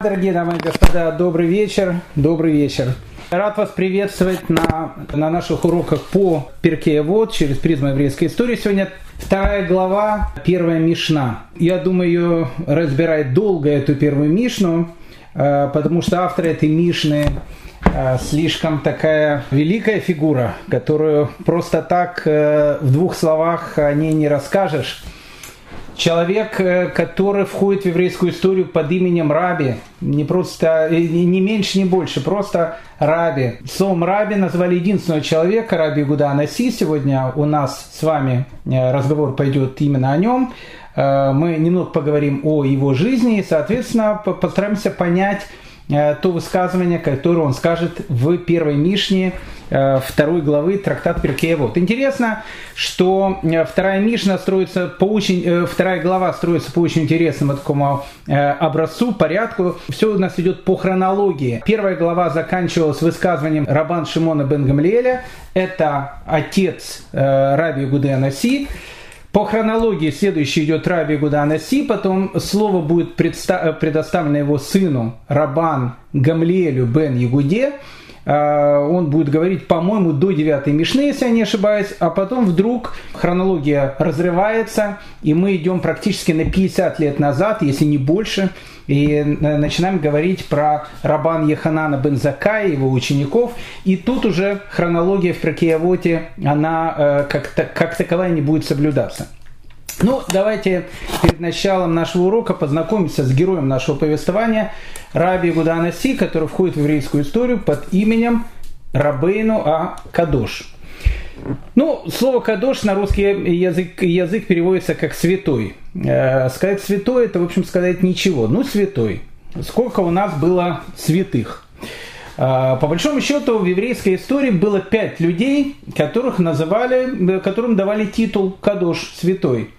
Дорогие дамы и господа, добрый вечер, добрый вечер. Рад вас приветствовать на, на наших уроках по Перке Вот через призму еврейской истории. Сегодня вторая глава, первая Мишна. Я думаю, ее разбирать долго, эту первую Мишну, э, потому что автор этой Мишны э, слишком такая великая фигура, которую просто так э, в двух словах о ней не расскажешь. Человек, э, который входит в еврейскую историю под именем Раби, не просто, э, не меньше, не больше, просто Раби. Словом Раби назвали единственного человека, Раби Гуда Анаси. Сегодня у нас с вами э, разговор пойдет именно о нем. Мы немного поговорим о его жизни и, соответственно, постараемся понять, то высказывание, которое он скажет в первой Мишне второй главы трактат Перкея. Вот. Интересно, что э, вторая Мишна строится по очень, вторая глава строится по очень интересному такому образцу, порядку. Все у нас идет по хронологии. Первая глава заканчивалась высказыванием Рабан Шимона бен Гамлиэля. Это отец Раби Гудея Си. По хронологии следующий идет Раби Гудана Си, потом слово будет предоставлено его сыну Рабан Гамлиэлю бен Ягуде. А, он будет говорить, по-моему, до 9 Мишны, если я не ошибаюсь, а потом вдруг хронология разрывается, и мы идем практически на 50 лет назад, если не больше, и э, начинаем говорить про Рабан Еханана бен Закая, его учеников, и тут уже хронология в Пракиявоте, она э, как, как таковая не будет соблюдаться. Ну, давайте перед началом нашего урока познакомимся с героем нашего повествования, Раби Гудана Си, который входит в еврейскую историю под именем Рабейну А. Кадош. Ну, слово «кадош» на русский язык, язык переводится как «святой». Э, сказать «святой» – это, в общем, сказать ничего. Ну, святой. Сколько у нас было святых? Э, по большому счету, в еврейской истории было пять людей, которых называли, которым давали титул «кадош» – «святой».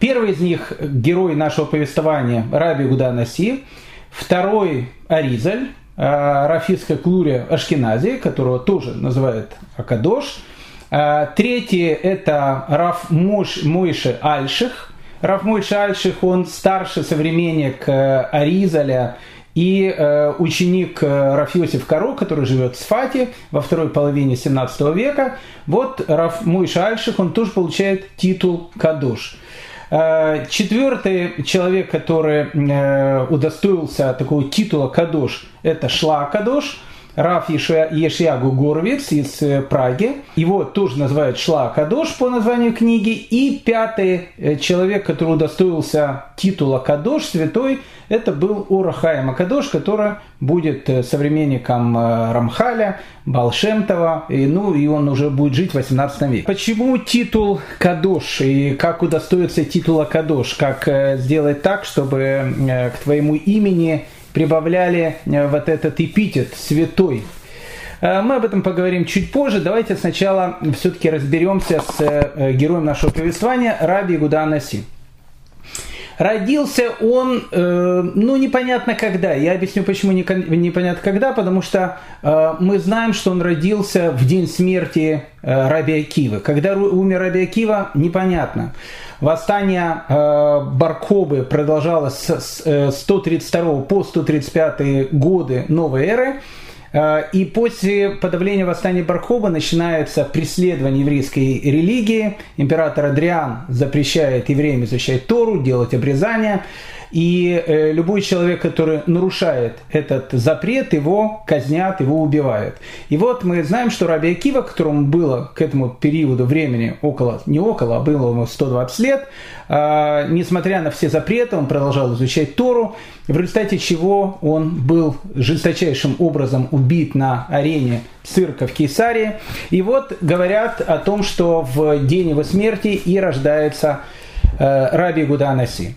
Первый из них – герой нашего повествования Раби Гуда Наси. Второй – Аризаль, э, Рафиска Клурия Ашкенази, которого тоже называют Акадош. Э, третий – это Раф Мош, Мойше Альших. Раф Мойше Альших, он старший современник э, Аризаля и ученик Рафиосиф Каро, который живет в Сфате во второй половине 17 века. Вот Раф Мойше Альших, он тоже получает титул Кадош. Э, четвертый человек, который э, удостоился такого титула Кадош, это Шла Кадош. Раф Ешиагу Горовец из э, Праги. Его тоже называют Шла Кадош по названию книги. И пятый человек, который удостоился титула Кадош, святой, это был Урахаем Акадош, который будет э, современником э, Рамхаля, Балшемтова, и, ну, и он уже будет жить в 18 веке. Почему титул Кадош и как удостоиться титула Кадош? Как э, сделать так, чтобы к твоему имени прибавляли вот этот эпитет «святой», мы об этом поговорим чуть позже. Давайте сначала все-таки разберемся с героем нашего повествования Раби Гуда Анаси. Родился он, э, ну, непонятно когда. Я объясню, почему не, непонятно когда, потому что э, мы знаем, что он родился в день смерти э, Раби Акива. Когда умер Раби Акива, непонятно. Восстание э, Баркобы продолжалось с э, 132 по 135 годы новой эры. Э, и после подавления восстания Бархоба начинается преследование еврейской религии. Император Адриан запрещает евреям изучать Тору, делать обрезания. И э, любой человек, который нарушает этот запрет, его казнят, его убивают. И вот мы знаем, что Раби Акива, которому было к этому периоду времени около, не около, а было ему 120 лет, э, несмотря на все запреты, он продолжал изучать Тору, в результате чего он был жесточайшим образом убит на арене цирка в Кейсарии. И вот говорят о том, что в день его смерти и рождается э, Раби Гуданаси.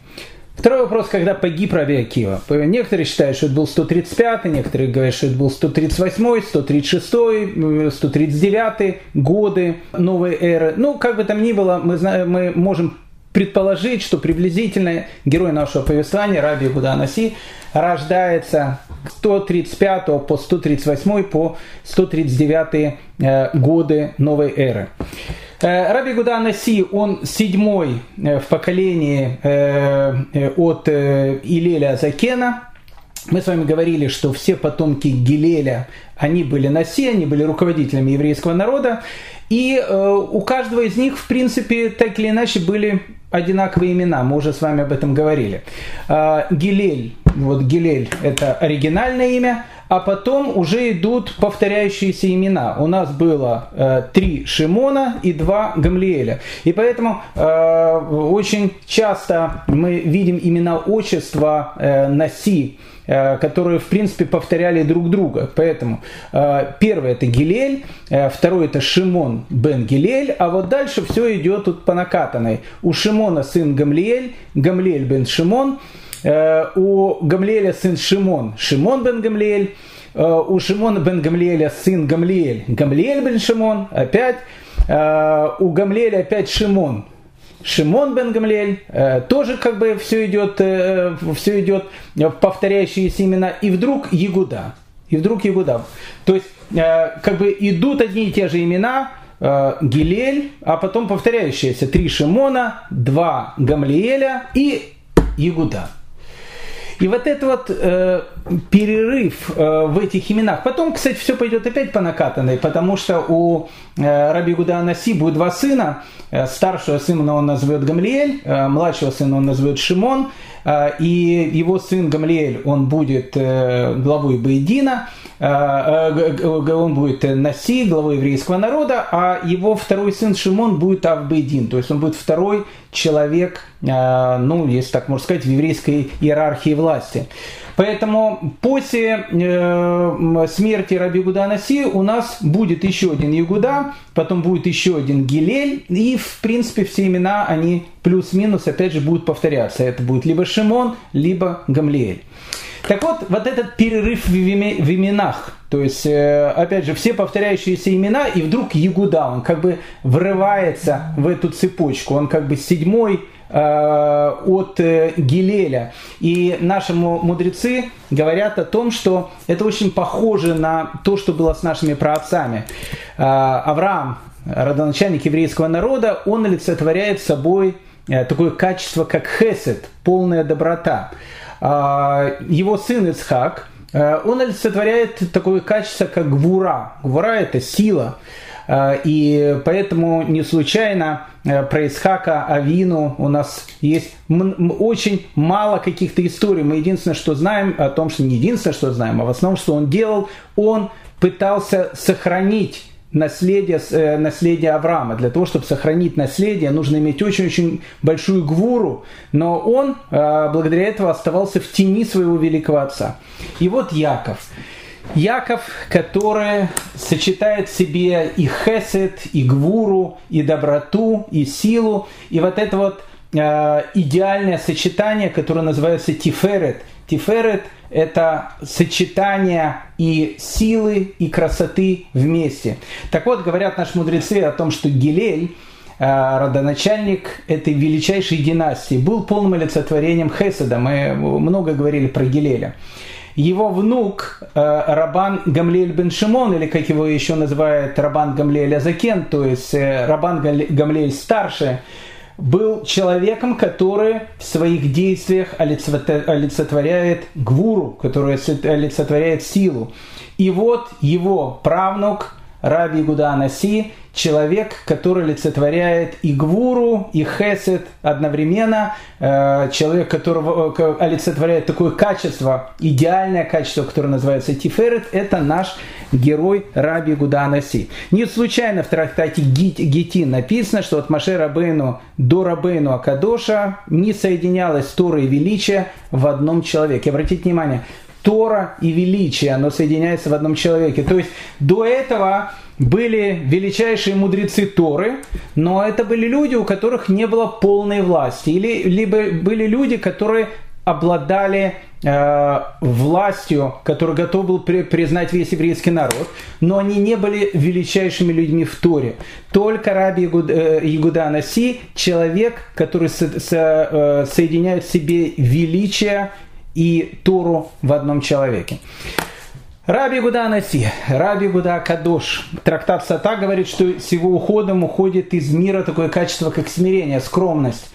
Второй вопрос, когда погиб Раби Акива. Некоторые считают, что это был 135, некоторые говорят, что это был 138, 136, 139 годы новой эры. Ну, как бы там ни было, мы, знаем, мы можем предположить, что приблизительно герой нашего повествования, Раби Гуданаси, рождается 135 по 138 по 139 э, годы новой эры. Э, Раби Гуда Наси, он седьмой э, в поколении э, от Илеля Закена. Мы с вами говорили, что все потомки Гилеля, они были наси, они были руководителями еврейского народа, и у каждого из них, в принципе, так или иначе были одинаковые имена. Мы уже с вами об этом говорили. Гилель, вот Гилель – это оригинальное имя, а потом уже идут повторяющиеся имена. У нас было э, три Шимона и два Гамлиэля. И поэтому э, очень часто мы видим имена отчества э, Наси, Э, которые, в принципе, повторяли друг друга. Поэтому э, первый это Гилель, э, второй это Шимон бен Гилель, а вот дальше все идет тут по накатанной. У Шимона сын Гамлиэль, Гамлиэль бен Шимон, у Гамлиэля сын Шимон, Шимон бен Гамлиэль, у Шимона бен Гамлиэля сын Гамлиэль, Гамлиэль бен Шимон, опять, у Гамлиэля опять Шимон, Шимон бен Гамлиэль, э, тоже как бы все идет, э, все идет повторяющиеся имена, и вдруг Ягуда. И вдруг Ягуда. То есть э, как бы идут одни и те же имена, э, Гилель, а потом повторяющиеся. Три Шимона, два Гамлиэля и Ягуда. И вот этот вот э, перерыв э, в этих именах. Потом, кстати, все пойдет опять по накатанной, потому что у э, Раби Гуда Анаси будет два сына. Э, старшего сына он назовет Гамлиэль, младшего сына он назовет Шимон. И его сын Гамлиэль, он будет главой Бейдина. Он будет Наси, главой еврейского народа, а его второй сын Шимон будет Авбейдин, то есть он будет второй человек, ну, если так можно сказать, в еврейской иерархии власти. Поэтому после э, смерти Раби Гуда Наси у нас будет еще один Ягуда, потом будет еще один Гилель, и в принципе все имена, они плюс-минус опять же будут повторяться. Это будет либо Шимон, либо Гамлиэль. Так вот, вот этот перерыв в, именах, то есть, э, опять же, все повторяющиеся имена, и вдруг Ягуда, он как бы врывается в эту цепочку, он как бы седьмой от э, Гилеля. И наши мудрецы говорят о том, что это очень похоже на то, что было с нашими праотцами. Авраам, родоначальник еврейского народа, он олицетворяет собой такое качество, как хесед, полная доброта. Его сын Ицхак, э, он олицетворяет такое качество, как гвура. Гвура – это сила. Э, и поэтому не случайно э, про Исхака Авину у нас есть очень мало каких-то историй. Мы единственное, что знаем о том, что не единственное, что знаем, а в основном, что он делал, он пытался сохранить наследие, э, наследие Авраама. Для того, чтобы сохранить наследие, нужно иметь очень-очень большую гвуру. Но он э, благодаря этому оставался в тени своего великого отца. И вот Яков. Яков, который сочетает в себе и хесед, и гвуру, и доброту, и силу. И вот это вот э, идеальное сочетание, которое называется тиферет. Тиферет – это сочетание и силы, и красоты вместе. Так вот, говорят наши мудрецы о том, что Гилель, э, родоначальник этой величайшей династии, был полным олицетворением Хеседа. Мы много говорили про Гилеля. Его внук э, Рабан Гамлель бен Шимон, или как его еще называют Рабан Гамлель Азакен, то есть э, Рабан Гамлель старший, был человеком, который в своих действиях олицетворяет гвуру, который олицетворяет силу. И вот его правнук Раби Гуда Анаси человек, который олицетворяет и гвуру, и хесед одновременно, э, человек, которого э, олицетворяет такое качество, идеальное качество, которое называется тиферет, это наш герой Раби Гуданаси. Не случайно в трактате Гити написано, что от Маше Рабейну до Рабейну Акадоша не соединялось Тора и величие в одном человеке. Обратите внимание, Тора и величие, оно соединяется в одном человеке. То есть до этого были величайшие мудрецы Торы, но это были люди, у которых не было полной власти. Или либо были люди, которые обладали э, властью, который готов был при, признать весь еврейский народ, но они не были величайшими людьми в Торе. Только Раби Ягуда э, Наси, человек, который со, со, э, соединяет в себе величие и Тору в одном человеке. Раби Гуда Наси, Раби Гуда Кадош. Трактат Сата говорит, что с его уходом уходит из мира такое качество, как смирение, скромность.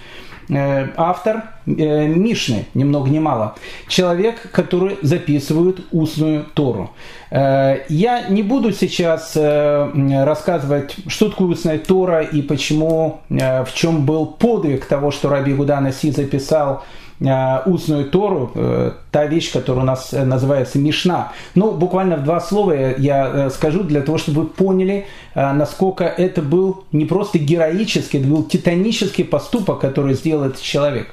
автор Мишны, ни много ни мало. Человек, который записывает устную Тору. Я не буду сейчас рассказывать, что такое устная Тора и почему, в чем был подвиг того, что Раби Гуда Наси записал Э, устную Тору, э, та вещь, которая у нас э, называется Мишна. Ну, буквально в два слова я скажу для того, чтобы вы поняли, насколько это был не просто героический, это был титанический поступок, который сделал этот человек.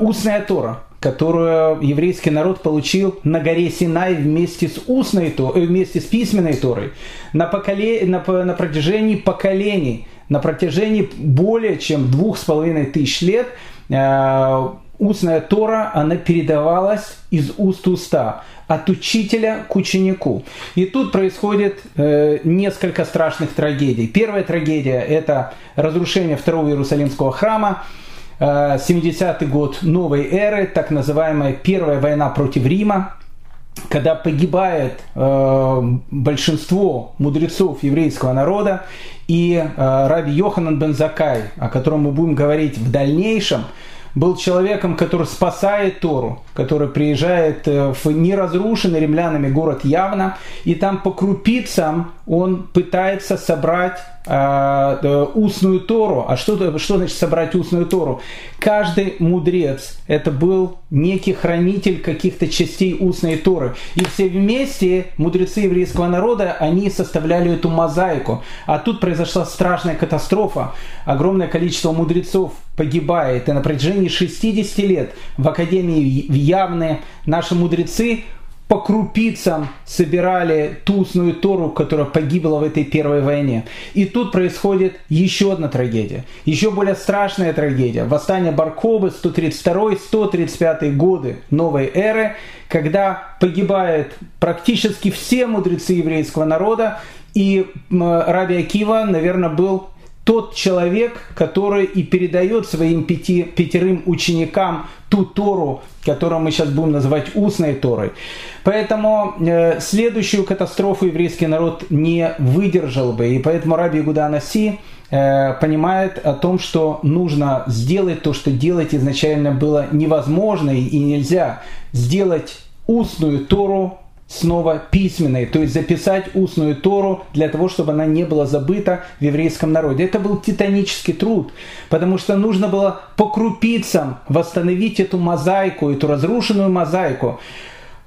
Устная Тора, которую еврейский народ получил на горе Синай вместе с устной вместе с письменной Торой на, поколе, на, на протяжении поколений, на протяжении более чем двух с половиной тысяч лет устная Тора, она передавалась из уст уста, от учителя к ученику. И тут происходит э, несколько страшных трагедий. Первая трагедия – это разрушение второго Иерусалимского храма, 70-й э, год новой эры, так называемая Первая война против Рима, когда погибает э, большинство мудрецов еврейского народа, и э, Раби Йоханан бен Закай, о котором мы будем говорить в дальнейшем, был человеком, который спасает Тору, который приезжает э, в неразрушенный римлянами город Явно, и там по крупицам он пытается собрать э, э, устную Тору. А что, что значит собрать устную Тору? Каждый мудрец это был некий хранитель каких-то частей устной Торы. И все вместе мудрецы еврейского народа, они составляли эту мозаику. А тут произошла страшная катастрофа. Огромное количество мудрецов погибает. И на протяжении 60 лет в Академии в Явне наши мудрецы по крупицам собирали ту устную Тору, которая погибла в этой первой войне. И тут происходит еще одна трагедия, еще более страшная трагедия. Восстание Баркобы 132-135 годы новой эры, когда погибают практически все мудрецы еврейского народа, и Раби Акива, наверное, был тот человек, который и передает своим пяти, пятерым ученикам ту Тору, которую мы сейчас будем называть устной Торой. Поэтому э, следующую катастрофу еврейский народ не выдержал бы. И поэтому Раби Гуда Наси э, понимает о том, что нужно сделать то, что делать изначально было невозможно и нельзя. Сделать устную Тору снова письменной, то есть записать устную Тору для того, чтобы она не была забыта в еврейском народе. Это был титанический труд, потому что нужно было по крупицам восстановить эту мозаику, эту разрушенную мозаику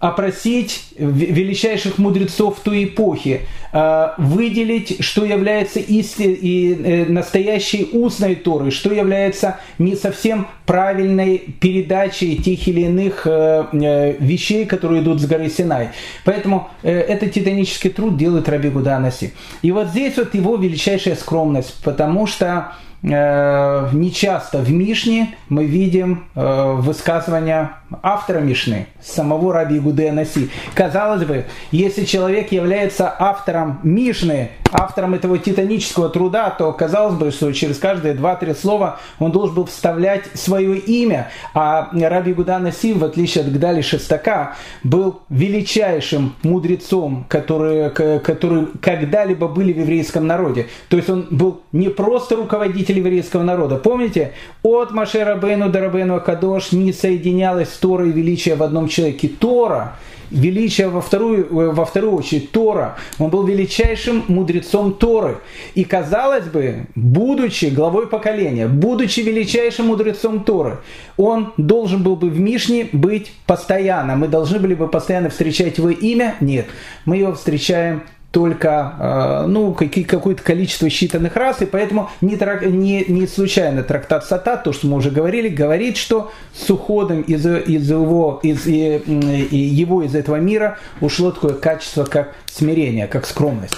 опросить величайших мудрецов той эпохи, а, выделить, что является исти- э, настоящей устной Торой, что является не совсем правильной передачей тех или иных э, э, вещей, которые идут с горы Синай. Поэтому этот титанический труд делает Раби Гуданаси. И вот здесь вот его величайшая скромность, потому что э, нечасто в Мишне мы видим э, высказывания автора Мишны, самого Раби Гудея Наси. Казалось бы, если человек является автором Мишны, автором этого титанического труда, то казалось бы, что через каждые два-три слова он должен был вставлять свое имя. А Раби Гуда Наси, в отличие от Гдали Шестака, был величайшим мудрецом, который, который когда-либо были в еврейском народе. То есть он был не просто руководитель еврейского народа. Помните, от Машера Бейну до Рабейну Акадош не соединялась Тора и величие в одном человеке. Тора величие во вторую, э, во вторую очередь Тора. Он был величайшим мудрецом Торы. И казалось бы, будучи главой поколения, будучи величайшим мудрецом Торы, он должен был бы в Мишне быть постоянно. Мы должны были бы постоянно встречать его имя? Нет. Мы его встречаем только э, ну, какое-то количество считанных раз, и поэтому не, не, не случайно трактат Сатат, то, что мы уже говорили, говорит, что с уходом из, из, его, из, его из этого мира ушло такое качество, как смирение, как скромность.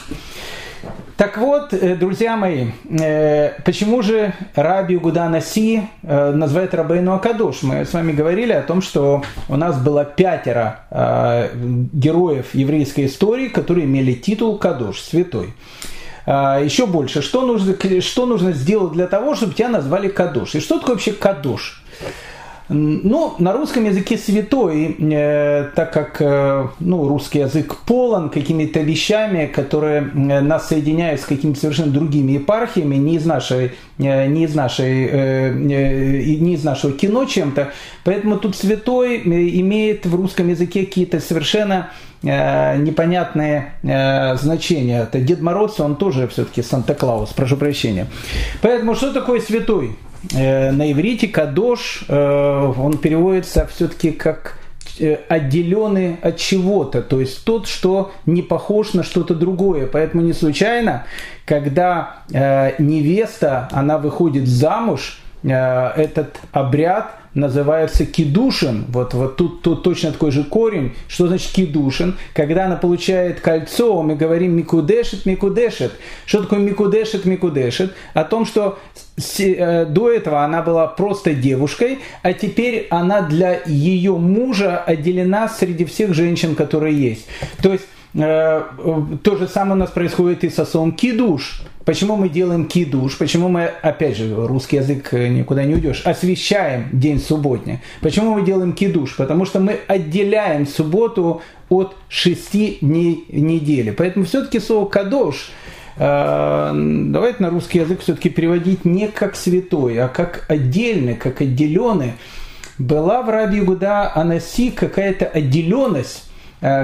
Так вот, э, друзья мои, э, почему же Раби Гуда Наси э, называет Рабейну Акадош? Мы с вами говорили о том, что у нас было пятеро героев еврейской истории, которые имели титул Кадош, святой. Еще больше, что нужно, что нужно сделать для того, чтобы тебя назвали Кадош? И что такое вообще Кадош? Ну, на русском языке святой, э, так как э, ну, русский язык полон какими-то вещами, которые э, нас соединяют с какими-то совершенно другими епархиями, не из нашей, э, не из нашей, э, э, не из нашего кино чем-то. Поэтому тут святой имеет в русском языке какие-то совершенно э, непонятные э, значения. Это Дед Мороз, он тоже все-таки Санта-Клаус, прошу прощения. Поэтому что такое святой? Э, на иврите кадош, э, он переводится все-таки как э, отделенный от чего-то, то есть тот, что не похож на что-то другое. Поэтому не случайно, когда невеста, она выходит замуж, этот обряд называется кидушин. Вот, вот тут, тут точно такой же корень. Что значит кидушин? Когда она получает кольцо, мы говорим микудешет, микудешет. Что такое микудешет, микудешет? О том, что э, до этого она была просто девушкой, а теперь она для ее мужа отделена среди всех женщин, которые есть. То есть э, то же самое у нас происходит и со словом кидуш. Почему мы делаем кидуш? Почему мы, опять же, русский язык э, никуда не уйдешь, освещаем день субботний? Почему мы делаем кидуш? Потому что мы отделяем субботу от шести дней недели. Поэтому все-таки слово кадош э, давайте на русский язык все-таки переводить не как святой, а как отдельный, как отделенный. Была в Раби Гуда Анаси какая-то отделенность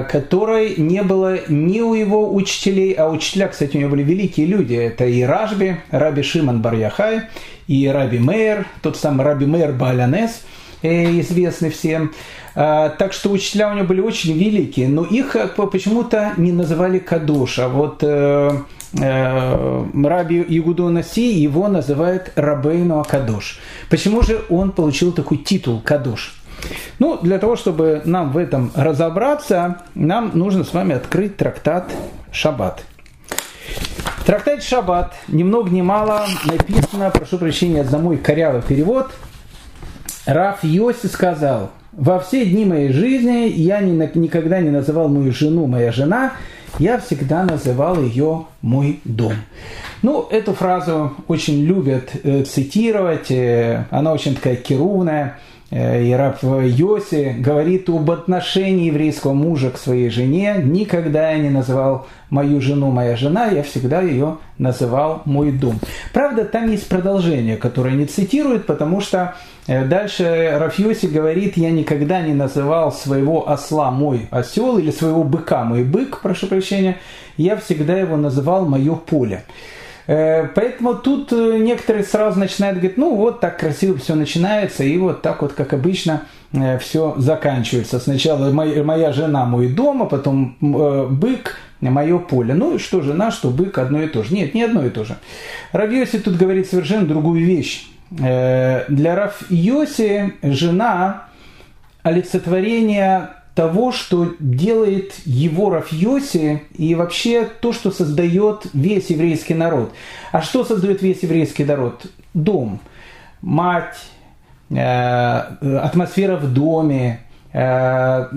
которой не было ни у его учителей, а учителя, кстати, у него были великие люди. Это и Рашби, Раби Шиман Барьяхай, и Раби Мейер, тот самый Раби Мейер Балянес, э, известный всем. Э, так что учителя у него были очень великие, но их почему-то не называли Кадош, а вот Раби Ягудо Наси его называют Рабейну Акадош. Почему же он получил такой титул Кадош? Ну, для того, чтобы нам в этом разобраться, нам нужно с вами открыть трактат Шаббат. Трактат Шаббат, ни много ни мало, написано, прошу прощения за мой корявый перевод, Раф Йоси сказал, во все дни моей жизни я никогда не называл мою жену моя жена, я всегда называл ее мой дом. Ну, эту фразу очень любят э, цитировать, э, она очень такая керувная – и раб Йоси говорит об отношении еврейского мужа к своей жене. Никогда я не называл мою жену моя жена, я всегда ее называл мой дом. Правда, там есть продолжение, которое не цитирует, потому что э, дальше Рафьоси говорит, я никогда не называл своего осла мой осел или своего быка мой бык, прошу прощения, я всегда его называл мое поле. Э, поэтому тут э, некоторые сразу начинают говорить, ну вот так красиво все начинается, и вот так вот, как обычно, э, все заканчивается. Сначала моя жена мой дом, а потом бык мое поле. Ну что жена, что бык, одно и то же. Нет, не одно и то же. Рав Йоси тут говорит совершенно другую вещь. Для Рав Йоси жена олицетворение того, что делает его Рафьоси и вообще то, что создает весь еврейский народ. А что создает весь еврейский народ? Дом, мать, э, атмосфера в доме, э,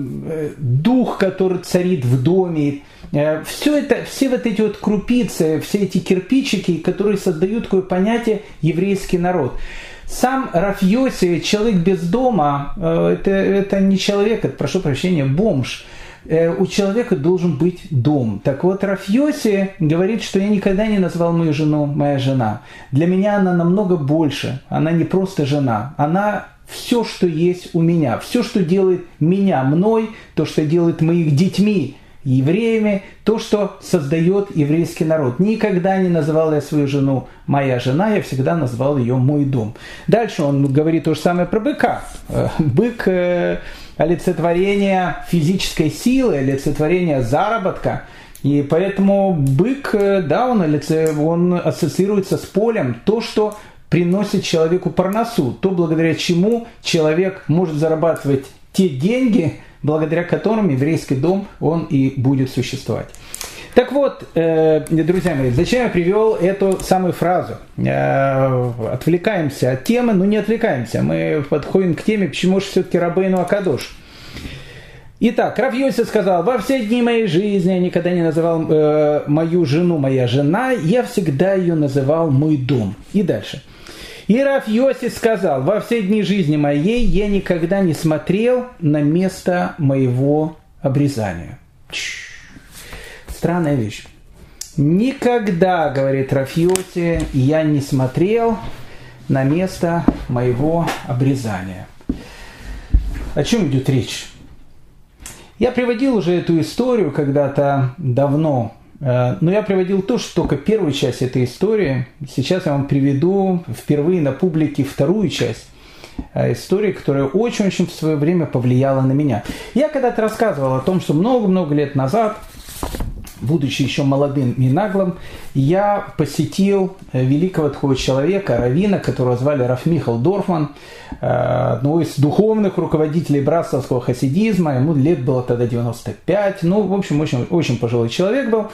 дух, который царит в доме. Э, все это, все вот эти вот крупицы, все эти кирпичики, которые создают такое понятие еврейский народ. Сам Рафьоси, человек без дома, э, это, это не человек, это, прошу прощения, бомж. Э, у человека должен быть дом. Так вот, Рафьоси говорит, что я никогда не назвал мою жену моя жена. Для меня она намного больше. Она не просто жена. Она все, что есть у меня. Все, что делает меня мной, то, что делает моих детьми евреями, то, что создает еврейский народ. Никогда не называл я свою жену моя жена, я всегда назвал ее мой дом. Дальше он говорит то же самое про быка. Э, бык э, олицетворение физической силы, олицетворение заработка. И поэтому бык, э, да, он, он ассоциируется с полем, то, что приносит человеку парносу, то, благодаря чему человек может зарабатывать те деньги, благодаря которым еврейский дом, он и будет существовать. Так вот, э, друзья мои, зачем я привел эту самую фразу? Э, отвлекаемся от темы, но не отвлекаемся. Мы подходим к теме, почему же все-таки Рабейну Акадош. Итак, Рав сказал, во все дни моей жизни я никогда не называл э, мою жену моя жена, я всегда ее называл мой дом. И дальше. И Раф Йоси сказал, во все дни жизни моей я никогда не смотрел на место моего обрезания. Странная вещь. Никогда, говорит Рафьоти, я не смотрел на место моего обрезания. О чем идет речь? Я приводил уже эту историю когда-то давно, но я приводил то, что только первую часть этой истории. Сейчас я вам приведу впервые на публике вторую часть э, истории, которая очень-очень в свое время повлияла на меня. Я когда-то рассказывал о том, что много-много лет назад будучи еще молодым и наглым, я посетил э, великого такого человека, равина, которого звали Рафмихал Дорфман, э, одного из духовных руководителей братствовского хасидизма, ему лет было тогда 95, ну, в общем, очень, очень пожилой человек был.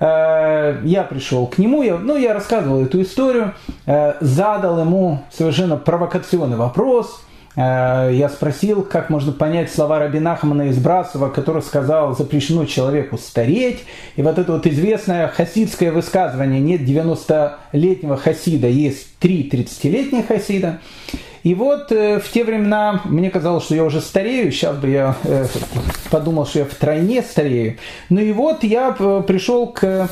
Э, я пришел к нему, я, ну, я рассказывал эту историю, задал ему совершенно провокационный вопрос – я спросил, как можно понять слова Рабина Хамана из Брасова, который сказал, запрещено человеку стареть. И вот это вот известное хасидское высказывание, нет 90-летнего хасида, есть три 30-летних хасида. И вот э, в те времена мне казалось, что я уже старею, сейчас бы я э, подумал, что я втройне старею. Ну и вот я пришел к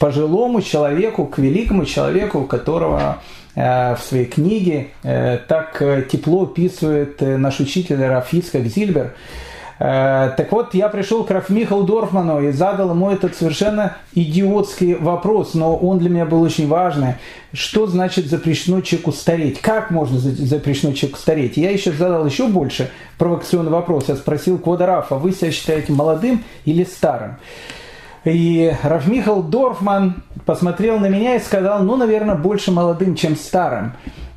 пожилому человеку, к великому человеку, которого Э, в своей книге э, так э, тепло описывает наш учитель Рафицкак Зильбер. Так вот, я пришел к Рафмихалу Дорфману и задал ему этот совершенно идиотский вопрос, но он для меня был очень важный. Что значит запрещено человеку стареть? Как можно запрещено человеку стареть? Я еще задал еще больше провокационный вопрос. Я спросил Квадарафа, вы себя считаете молодым или старым? И Равмихал Дорфман посмотрел на меня и сказал, ну, наверное, больше молодым, чем старым.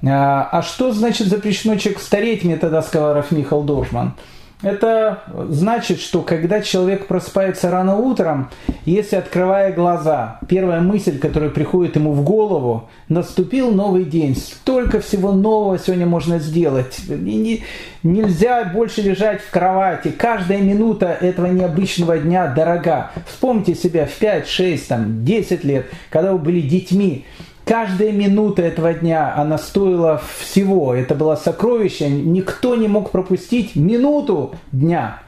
А, а что значит запрещено человек стареть, мне тогда сказал Рафмихал Дорфман. Это значит, что когда человек просыпается рано утром, если открывая глаза, первая мысль, которая приходит ему в голову, наступил новый день, столько всего нового сегодня можно сделать. не, нельзя больше лежать в кровати. Каждая минута этого необычного дня дорога. Вспомните себя в 5, 6, там, 10 лет, когда вы были детьми. Каждая минута этого дня, она стоила всего. Это было сокровище. Никто не мог пропустить минуту дня.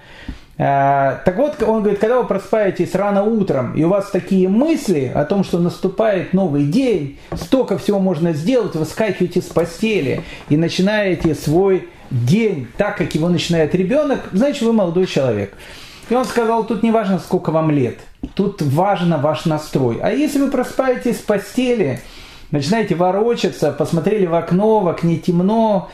Э, так вот, он говорит, когда вы просыпаетесь рано утром, и у вас такие мысли о том, что наступает новый день, столько всего можно сделать, вы скакиваете с постели и начинаете свой день так, как его начинает ребенок, значит, вы молодой человек. И он сказал, тут не важно, сколько вам лет, тут важно ваш настрой. А если вы просыпаетесь с постели, начинаете ворочаться, посмотрели в окно, в окне темно,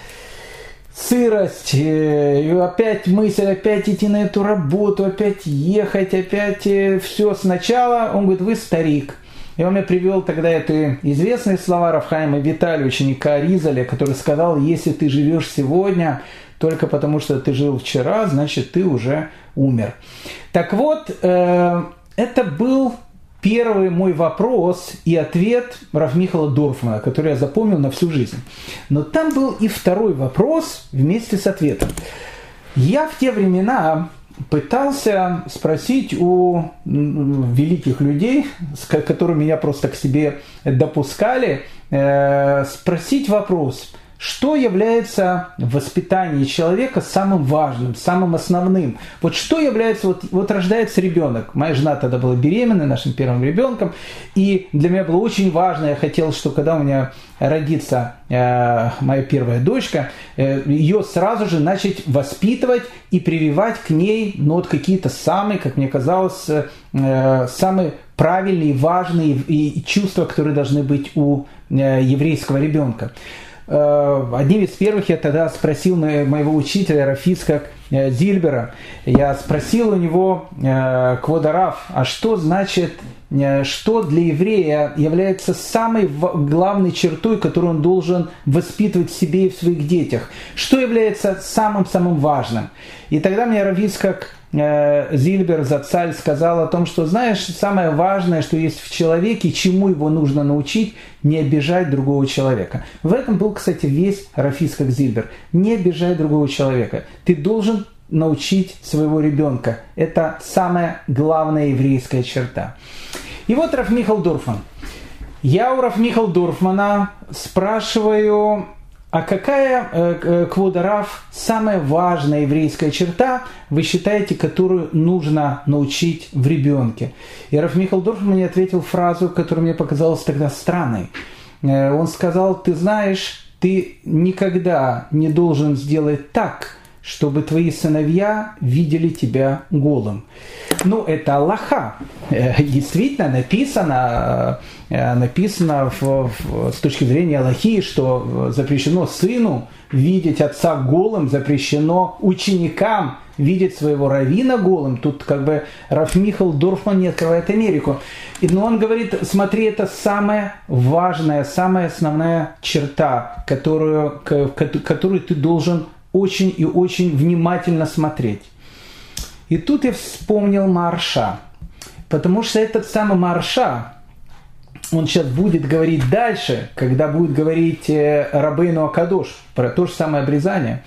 сырость, э, и опять мысль, опять идти на эту работу, опять ехать, опять э, все сначала. Он говорит, вы старик. И он мне привел тогда это известные слова Рафхайма Виталия, ученика Аризаля, который сказал, если ты живешь сегодня только потому, что ты жил вчера, значит, ты уже умер. Так вот, э, это был первый мой вопрос и ответ Равмихала Дорфмана, который я запомнил на всю жизнь. Но там был и второй вопрос вместе с ответом. Я в те времена пытался спросить у великих людей, которые меня просто к себе допускали, э, спросить вопрос – что является в воспитании человека самым важным, самым основным? Вот что является, вот, вот рождается ребенок. Моя жена тогда была беременна нашим первым ребенком, и для меня было очень важно, я хотел, что когда у меня родится э, моя первая дочка, э, ее сразу же начать воспитывать и прививать к ней ну, вот какие-то самые, как мне казалось, э, самые правильные, важные и чувства, которые должны быть у э, еврейского ребенка. Э, одним из первых я тогда спросил моего учителя Рафиска э, Зильбера, я спросил у него, э, Квадараф, а что значит, что для еврея является самой главной чертой, которую он должен воспитывать в себе и в своих детях? Что является самым-самым важным? И тогда мне Рафиска Э, Зильбер Зацаль сказал о том, что, знаешь, самое важное, что есть в человеке, чему его нужно научить, не обижать другого человека. В этом был, кстати, весь Рафис как Зильбер. Не обижать другого человека. Ты должен научить своего ребенка. Это самая главная еврейская черта. И вот Раф Михал Дорфан. Я у Рафмихал Дурфмана спрашиваю, а какая, э, э, Кводараф, самая важная еврейская черта, вы считаете, которую нужно научить в ребенке? И Раф Михаил Дорфман мне ответил фразу, которая мне показалась тогда странной. Э, он сказал, ты знаешь, ты никогда не должен сделать так, чтобы твои сыновья видели тебя голым. Ну, это Аллаха. Э, действительно написано, э, написано в, в, с точки зрения Аллахи, что запрещено сыну видеть отца голым, запрещено ученикам видеть своего равина голым. Тут как бы Раф Михал Дорфман не открывает Америку. Но он говорит, смотри, это самая важная, самая основная черта, которую, которую ты должен очень и очень внимательно смотреть. И тут я вспомнил Марша, потому что этот самый Марша, он сейчас будет говорить дальше, когда будет говорить э, Рабейну Акадош про то же самое обрезание.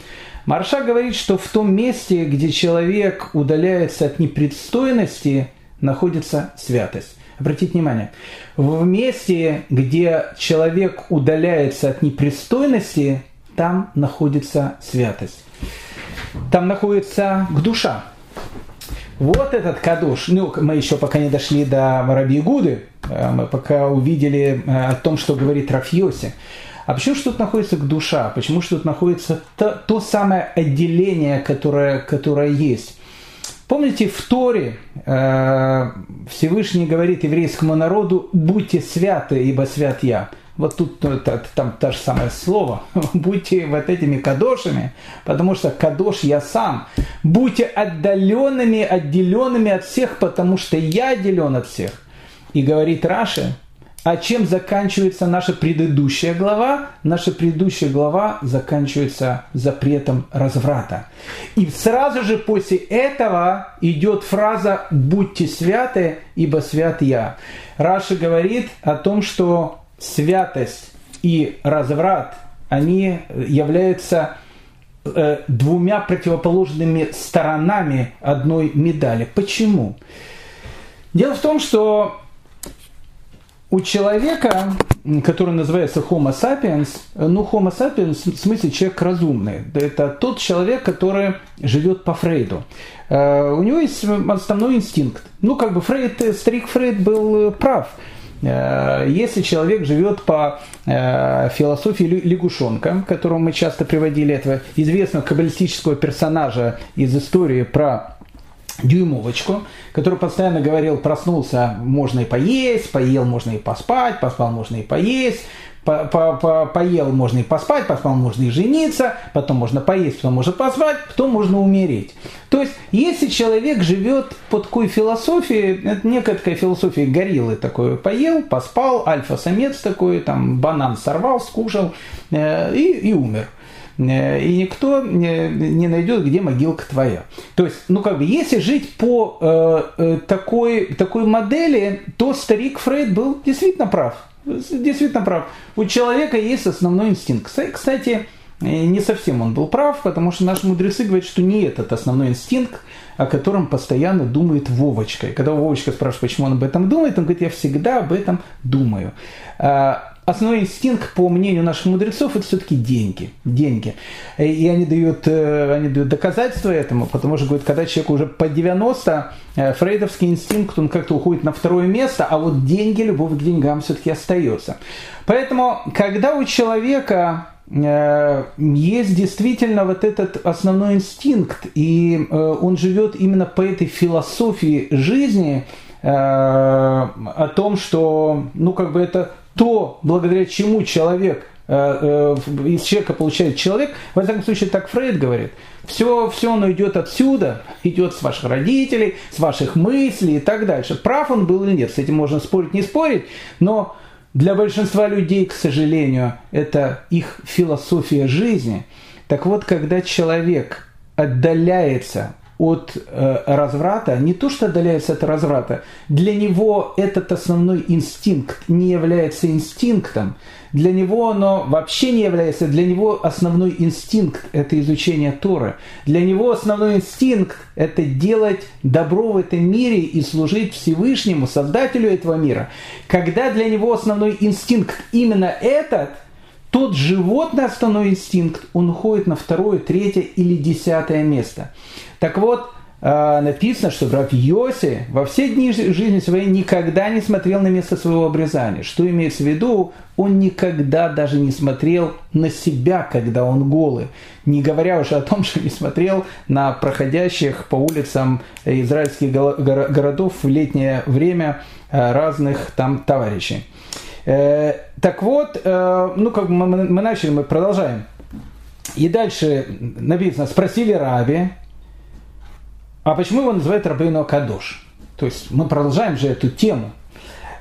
Марша говорит, что в том месте, где человек удаляется от непредстойности, находится святость. Обратите внимание, в месте, где человек удаляется от непристойности, там находится святость. Там находится душа. Вот этот кадуш, ну, мы еще пока не дошли до Раби Гуды, э, мы пока увидели э, о том, что говорит Рафьоси. А почему что тут находится душа? Почему что тут находится то, то самое отделение, которое, которое есть? Помните, в Торе э, Всевышний говорит еврейскому народу, будьте святы, ибо свят я. Вот тут ну, это, там то же самое слово. Будьте вот этими кадошами, потому что кадош я сам. Будьте отдаленными, отделенными от всех, потому что я отделен от всех. И говорит Раши, а чем заканчивается наша предыдущая глава? Наша предыдущая глава заканчивается запретом разврата. И сразу же после этого идет фраза «Будьте святы, ибо свят я». Раша говорит о том, что святость и разврат, они являются э, двумя противоположными сторонами одной медали. Почему? Дело в том, что у человека, который называется Homo sapiens, ну, Homo sapiens в смысле человек разумный. Это тот человек, который живет по Фрейду. Э, у него есть основной инстинкт. Ну, как бы Фрейд, старик Фрейд был прав – Э, если человек живет по э, философии лягушонка, которого мы часто приводили, этого известного каббалистического персонажа из истории про дюймовочку, который постоянно говорил, проснулся, можно и поесть, поел, можно и поспать, поспал, можно и поесть, по, по, по, поел, можно и поспать, поспал, можно и жениться, потом можно поесть, потом можно поспать, потом можно умереть. То есть, если человек живет по такой философии, это некая такая философия гориллы такой, поел, поспал, альфа-самец такой, там, банан сорвал, скушал э, и, и умер э, и никто не найдет, где могилка твоя. То есть, ну как бы, если жить по э, э такой, такой модели, то старик Фрейд был действительно прав действительно прав. У человека есть основной инстинкт. Кстати, не совсем он был прав, потому что наши мудрецы говорят, что не этот основной инстинкт, о котором постоянно думает Вовочка. И когда Вовочка спрашивает, почему он об этом думает, он говорит, я всегда об этом думаю. А, основной инстинкт, по мнению наших мудрецов, это все-таки деньги. Деньги. И они дают, э, они дают доказательства этому, потому что, говорят, когда человек уже по 90, э, фрейдовский инстинкт, он как-то уходит на второе место, а вот деньги, любовь к деньгам все-таки остается. Поэтому, когда у человека э, есть действительно вот этот основной инстинкт, и он живет именно по этой философии жизни, о том, что, ну, как бы это то, благодаря чему человек э, э, из человека получает человек, во всяком случае, так Фрейд говорит, все, все оно идет отсюда, идет с ваших родителей, с ваших мыслей и так дальше. Прав он был или нет, с этим можно спорить, не спорить, но для большинства людей, к сожалению, это их философия жизни. Так вот, когда человек отдаляется от э, разврата, не то что отдаляется от разврата, для него этот основной инстинкт не является инстинктом, для него оно вообще не является, для него основной инстинкт – это изучение Торы. Для него основной инстинкт – это делать добро в этом мире и служить Всевышнему, Создателю этого мира. Когда для него основной инстинкт именно этот, тот животный основной инстинкт, он уходит на второе, третье или десятое место. Так вот, а, написано, что брат Йоси во все дни жизни своей никогда не смотрел на место своего обрезания. Что имеется в виду? Он никогда даже не смотрел на себя, когда он голый. Не говоря уже о том, что не смотрел на проходящих по улицам израильских городов в летнее время а, разных там товарищей. Э, так вот, э, ну как мы начали, мы продолжаем. И дальше написано, спросили Раби, а почему его называют Рабейну Акадош? То есть мы продолжаем же эту тему.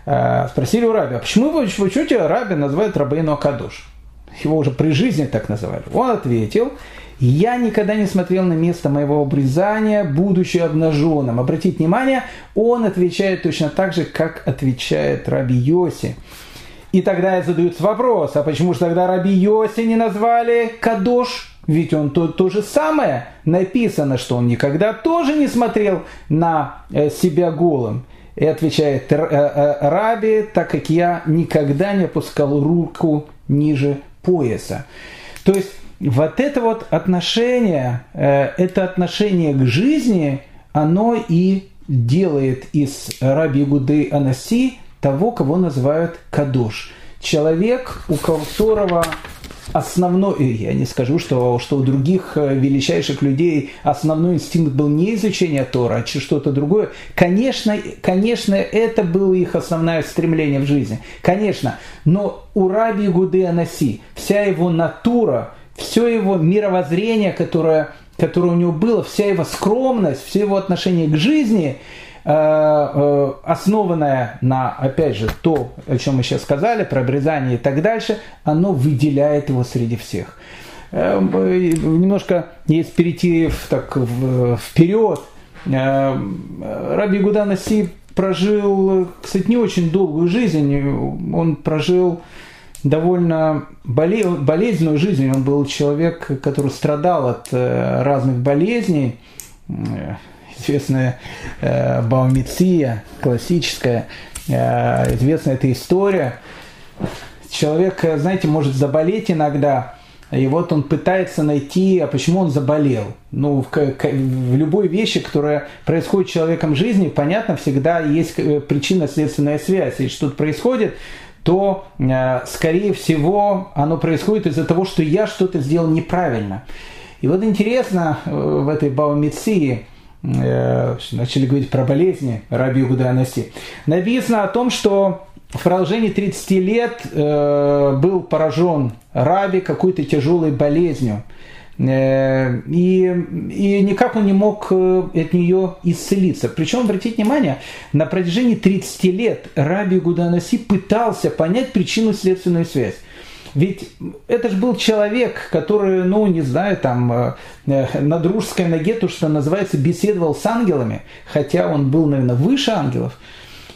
Э, спросили у Раби, а почему вы в учете Раби называют Рабейну Акадош? Его уже при жизни так называли. Он ответил, я никогда не смотрел на место моего обрезания, будучи обнаженным. Обратите внимание, он отвечает точно так же, как отвечает Раби Йоси. И тогда я задают вопрос, а почему же тогда Раби Йоси не назвали Кадош? Ведь он то, то же самое написано, что он никогда тоже не смотрел на э, себя голым. И отвечает э, э, Раби, так как я никогда не опускал руку ниже пояса. То есть вот это вот отношение, это отношение к жизни, оно и делает из Раби Гуды Анаси того, кого называют Кадош. Человек, у которого основной, я не скажу, что, что у других э, величайших людей основной инстинкт был не изучение Тора, а что-то другое. Конечно, конечно, это было их основное стремление в жизни. Конечно. Но у Раби Гуды Анаси вся его натура, все его мировоззрение, которое, которое у него было, вся его скромность, все его отношение к жизни – основанное на, опять же, то, о чем мы сейчас сказали, про обрезание и так дальше, оно выделяет его среди всех. Э, немножко, если перейти в, так, в, вперед, Раби Гуда Си прожил, кстати, не очень долгую жизнь, он прожил довольно болезненную жизнь, он был человек, который страдал от разных болезней, известная э, Баумиция, классическая, э, известная эта история. Человек, э, знаете, может заболеть иногда, и вот он пытается найти, а почему он заболел. Ну, в, в любой вещи, которая происходит с человеком в жизни, понятно, всегда есть э, причинно-следственная связь. Если что-то происходит, то, э, скорее всего, оно происходит из-за того, что я что-то сделал неправильно. И вот интересно в этой Баумиции, начали говорить про болезни Раби Гуда Анаси, написано о том, что в продолжении 30 лет э, был поражен Раби какой-то тяжелой болезнью. Э, и, и никак он не мог от нее исцелиться. Причем, обратите внимание, на протяжении 30 лет Раби Гуданаси пытался понять причинно-следственную связь. Ведь это же был человек, который, ну, не знаю, там, э, э, на дружеской ноге, то, что называется, беседовал с ангелами, хотя он был, наверное, выше ангелов.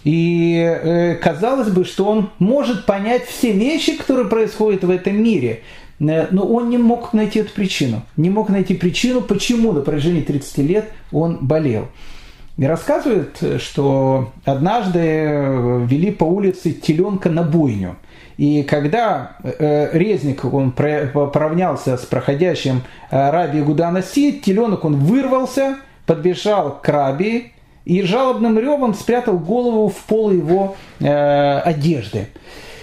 И э, казалось бы, что он может понять все вещи, которые происходят в этом мире, но он не мог найти эту причину. Не мог найти причину, почему на протяжении 30 лет он болел. И рассказывает, что однажды вели по улице теленка на бойню – и когда э, резник он поравнялся с проходящим э, Раби Гудана Си, теленок он вырвался, подбежал к Раби и жалобным ревом спрятал голову в пол его э, одежды.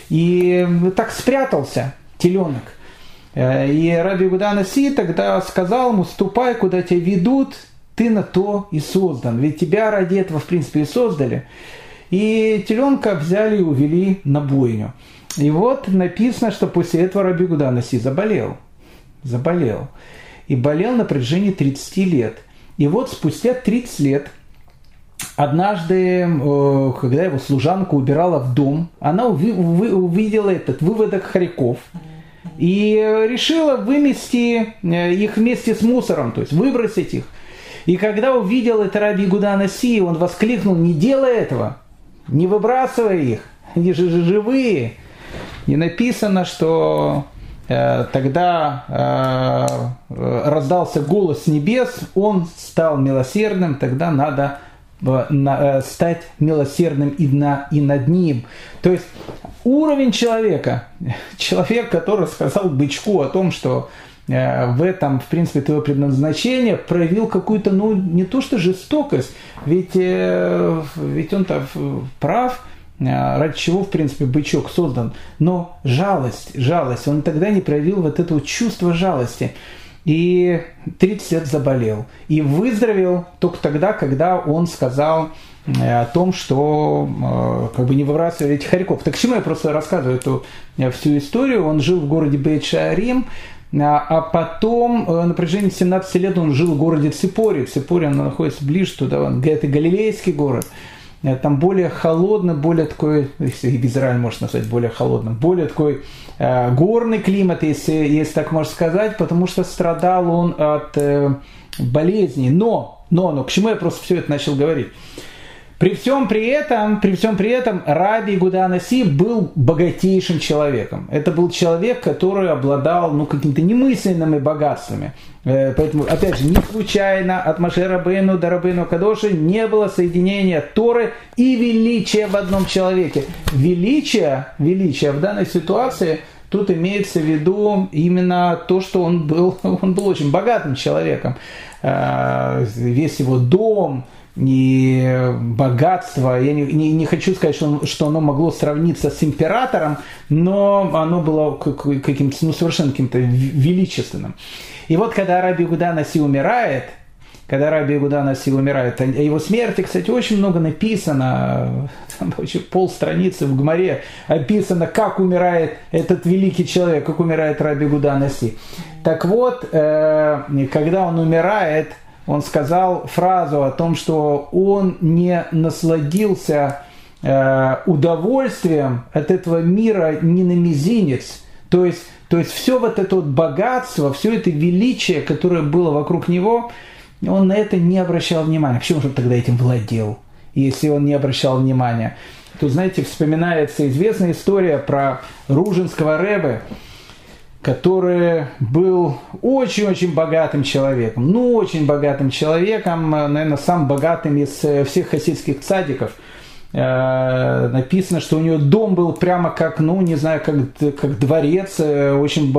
И так спрятался теленок. Э, и Раби Гудана Си тогда сказал ему, ступай, куда тебя ведут, ты на то и создан. Ведь тебя ради этого, в принципе, и создали. И теленка взяли и увели на бойню. И вот написано, что после этого Раби Гуданаси заболел. Заболел. И болел на протяжении 30 лет. И вот спустя 30 лет, однажды, э, когда его служанка убирала в дом, она увидела этот выводок хорьков и решила вымести э, их вместе с мусором, то есть выбросить их. И когда увидел это Раби Гуда Си, он воскликнул, не делай этого, не выбрасывай их, они же живые. И написано, что э, тогда э, раздался голос небес, он стал милосердным, тогда надо э, стать милосердным и, на, и над ним. То есть уровень человека, человек, который сказал бычку о том, что в этом, в принципе, твое предназначение, проявил какую-то, ну, не то что жестокость, ведь, ведь он-то прав, ради чего, в принципе, бычок создан, но жалость, жалость, он тогда не проявил вот это вот чувство жалости. И 30 лет заболел. И выздоровел только тогда, когда он сказал, Э, о том, что э, как бы не выбрасывали этих хорьков. Так к чему я просто рассказываю эту э, всю историю? Он жил в городе Бейт-Шаарим, а потом на протяжении 17 лет он жил в городе Ципори. Ципори она находится ближе туда, это Галилейский город. Там более холодно, более такой, если Израиль можно назвать более холодным, более такой э, горный климат, если, если так можно сказать, потому что страдал он от э, болезней. Но, но, но, к чему я просто все это начал говорить? При всем при этом, при всем при этом Раби Гуданаси был богатейшим человеком. Это был человек, который обладал ну, какими-то немысленными богатствами. Э, поэтому, опять же, не случайно от Машера Бейну до Рабейну Кадоши не было соединения Торы и величия в одном человеке. Величие, величие в данной ситуации тут имеется в виду именно то, что он был, он был очень богатым человеком. Э, весь его дом, и богатство. Я не, не, не хочу сказать, что, что оно могло сравниться с императором, но оно было каким-то, ну, совершенно каким-то величественным. И вот когда Раби Гуда Наси умирает, когда Раби Гуда Наси умирает, о его смерти, кстати, очень много написано, там вообще пол страницы в Гмаре описано, как умирает этот великий человек, как умирает Раби Гуда Наси. Так вот, э, когда он умирает, он сказал фразу о том, что он не насладился э, удовольствием от этого мира ни на мизинец. То есть, то есть все вот это вот богатство, все это величие, которое было вокруг него, он на это не обращал внимания. Почему же он тогда этим владел, если он не обращал внимания? Тут, знаете, вспоминается известная история про Ружинского Рэбе, который был очень-очень богатым человеком. Ну, очень богатым человеком, наверное, самым богатым из э, всех хасидских цадиков. Э, написано, что у него дом был прямо как, ну, не знаю, как, как дворец э, очень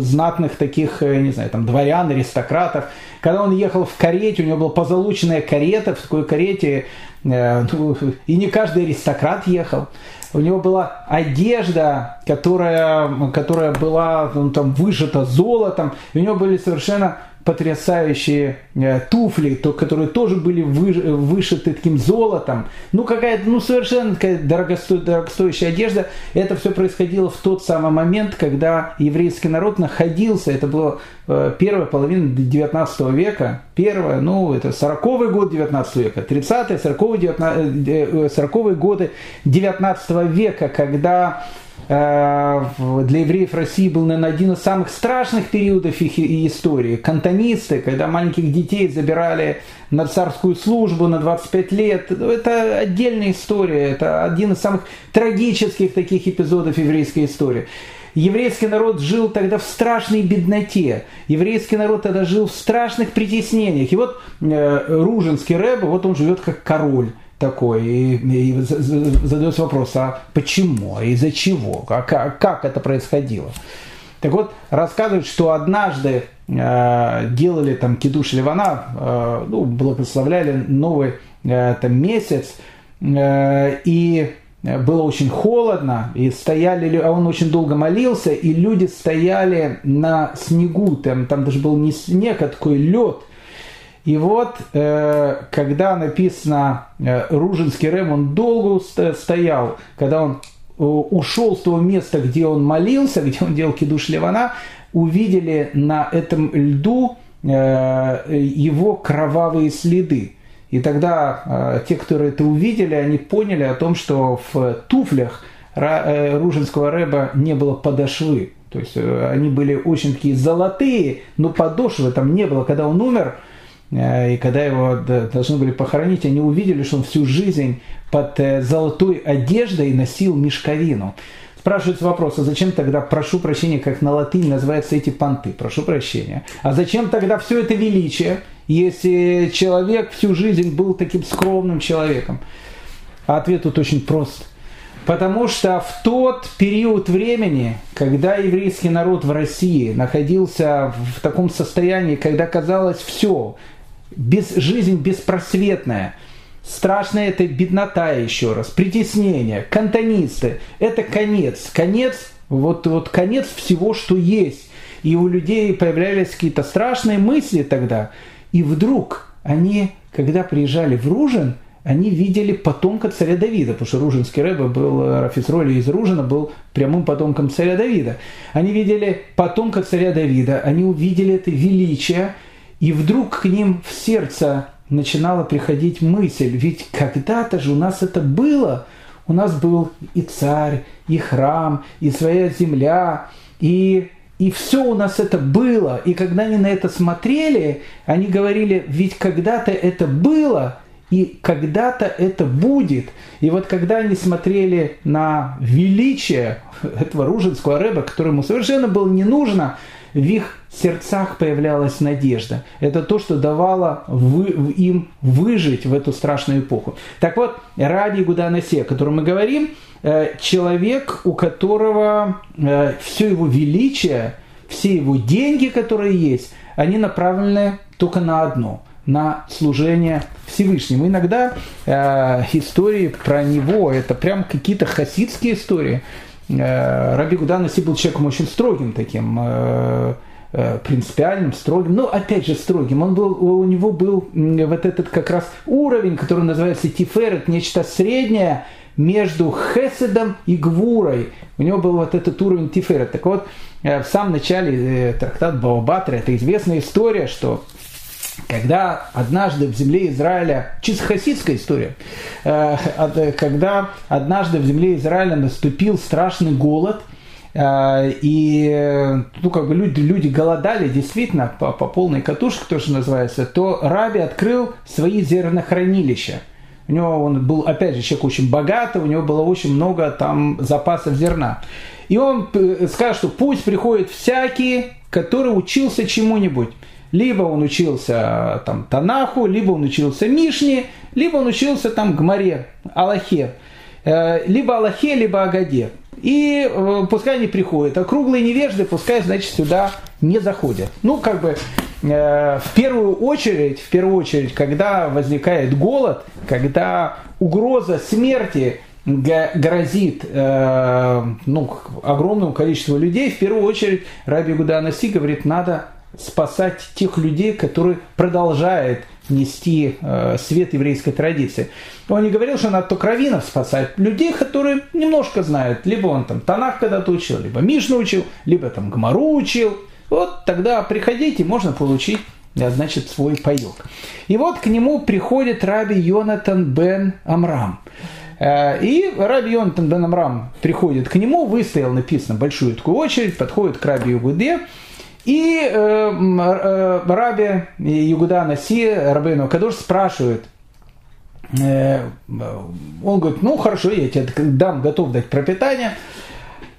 знатных таких, не знаю, там, дворян, аристократов. Когда он ехал в карете, у него была позолоченная карета, в такой карете, ну, и не каждый аристократ ехал у него была одежда, которая, которая была ну, там, выжата золотом, и у него были совершенно потрясающие э, туфли, то, которые тоже были вы, вышиты таким золотом. Ну, какая-то, ну, совершенно такая дорогосто, дорогостоящая одежда. Это все происходило в тот самый момент, когда еврейский народ находился, это было э, первая половина 19 века, первая, ну, это 40-й год 19 века, 30-е, 40-е, 40 годы 19 века, когда для евреев России был, наверное, один из самых страшных периодов их истории. Кантонисты, когда маленьких детей забирали на царскую службу на 25 лет. Ну, это отдельная история, это один из самых трагических таких эпизодов еврейской истории. Еврейский народ жил тогда в страшной бедноте. Еврейский народ тогда жил в страшных притеснениях. И вот э, Ружинский рэб, вот он живет как король такой, и, и задается вопрос, а почему, а из-за чего, а как, как это происходило. Так вот, рассказывают, что однажды э, делали там кидуш Ливана, э, ну, благословляли новый э, там месяц, э, и было очень холодно, и стояли, а он очень долго молился, и люди стояли на снегу, там, там даже был не снег, а такой лед – и вот, э, когда написано э, Ружинский Рэм, он долго стоял, когда он э, ушел с того места, где он молился, где он делал кидуш Ливана, увидели на этом льду его кровавые следы. И тогда те, которые это увидели, они поняли о том, что в туфлях Ружинского Рэба не было подошвы. То есть они были очень такие золотые, но подошвы там не было. Когда он умер, и когда его должны были похоронить, они увидели, что он всю жизнь под золотой одеждой носил мешковину. Спрашивается вопрос, а зачем тогда, прошу прощения, как на латыни называются эти понты, прошу прощения. А зачем тогда все это величие, если человек всю жизнь был таким скромным человеком? А ответ тут очень прост. Потому что в тот период времени, когда еврейский народ в России находился в таком состоянии, когда казалось все, без, жизнь беспросветная – Страшная это беднота еще раз, притеснение, кантонисты. Это конец. Конец, вот, вот конец всего, что есть. И у людей появлялись какие-то страшные мысли тогда. И вдруг они, когда приезжали в Ружин, они видели потомка царя Давида, потому что Ружинский рэбе был, Рафицроли из Ружина был прямым потомком царя Давида. Они видели потомка царя Давида, они увидели это величие, и вдруг к ним в сердце начинала приходить мысль, ведь когда-то же у нас это было. У нас был и царь, и храм, и своя земля, и, и все у нас это было. И когда они на это смотрели, они говорили, ведь когда-то это было, и когда-то это будет. И вот когда они смотрели на величие этого ружинского рэба, которому совершенно было не нужно, в их сердцах появлялась надежда. Это то, что давало вы, им выжить в эту страшную эпоху. Так вот, ради Гуданасе, о котором мы говорим, э, человек, у которого э, все его величие, все его деньги, которые есть, они направлены только на одно – на служение Всевышнему. Иногда э, истории про него, это прям какие-то хасидские истории – Э, Раби Гуданаси был человеком очень строгим таким, э, принципиальным, строгим, но опять же строгим. Он был, у него был вот этот как раз уровень, который называется тиферет, нечто среднее между хеседом и гвурой. У него был вот этот уровень тиферет. Так вот, в самом начале трактат Баобатра, это известная история, что когда однажды в земле Израиля, чисто хасидская история, э, когда однажды в земле Израиля наступил страшный голод, э, и ну, как бы люди, люди голодали действительно по, по полной катушке, то, что называется, то Раби открыл свои зернохранилища. У него он был, опять же, человек очень богатый, у него было очень много там запасов зерна. И он э, сказал, что пусть приходит всякий, который учился чему-нибудь. Либо он учился там Танаху, либо он учился Мишне, либо он учился там Гмаре, Аллахе. Э, либо Аллахе, либо Агаде. И э, пускай они приходят. А круглые невежды пускай, значит, сюда не заходят. Ну, как бы э, в первую очередь, в первую очередь, когда возникает голод, когда угроза смерти грозит э, ну, огромному количеству людей, в первую очередь Раби Гуданаси говорит, надо спасать тех людей, которые продолжают нести э, свет еврейской традиции. Он не говорил, что надо только раввинов спасать, людей, которые немножко знают. Либо он там Танах когда-то учил, либо Мишну учил, либо там Гмару учил. Вот тогда приходите, можно получить э, значит, свой паек. И вот к нему приходит раби Йонатан бен Амрам. Э, и раби Йонатан бен Амрам приходит к нему, выстоял, написано, большую такую очередь, подходит к раби Югуде, и э, э, Раби Югуда Наси, Рабейну Кадуш спрашивает, э, он говорит, ну хорошо, я тебе дам, готов дать пропитание.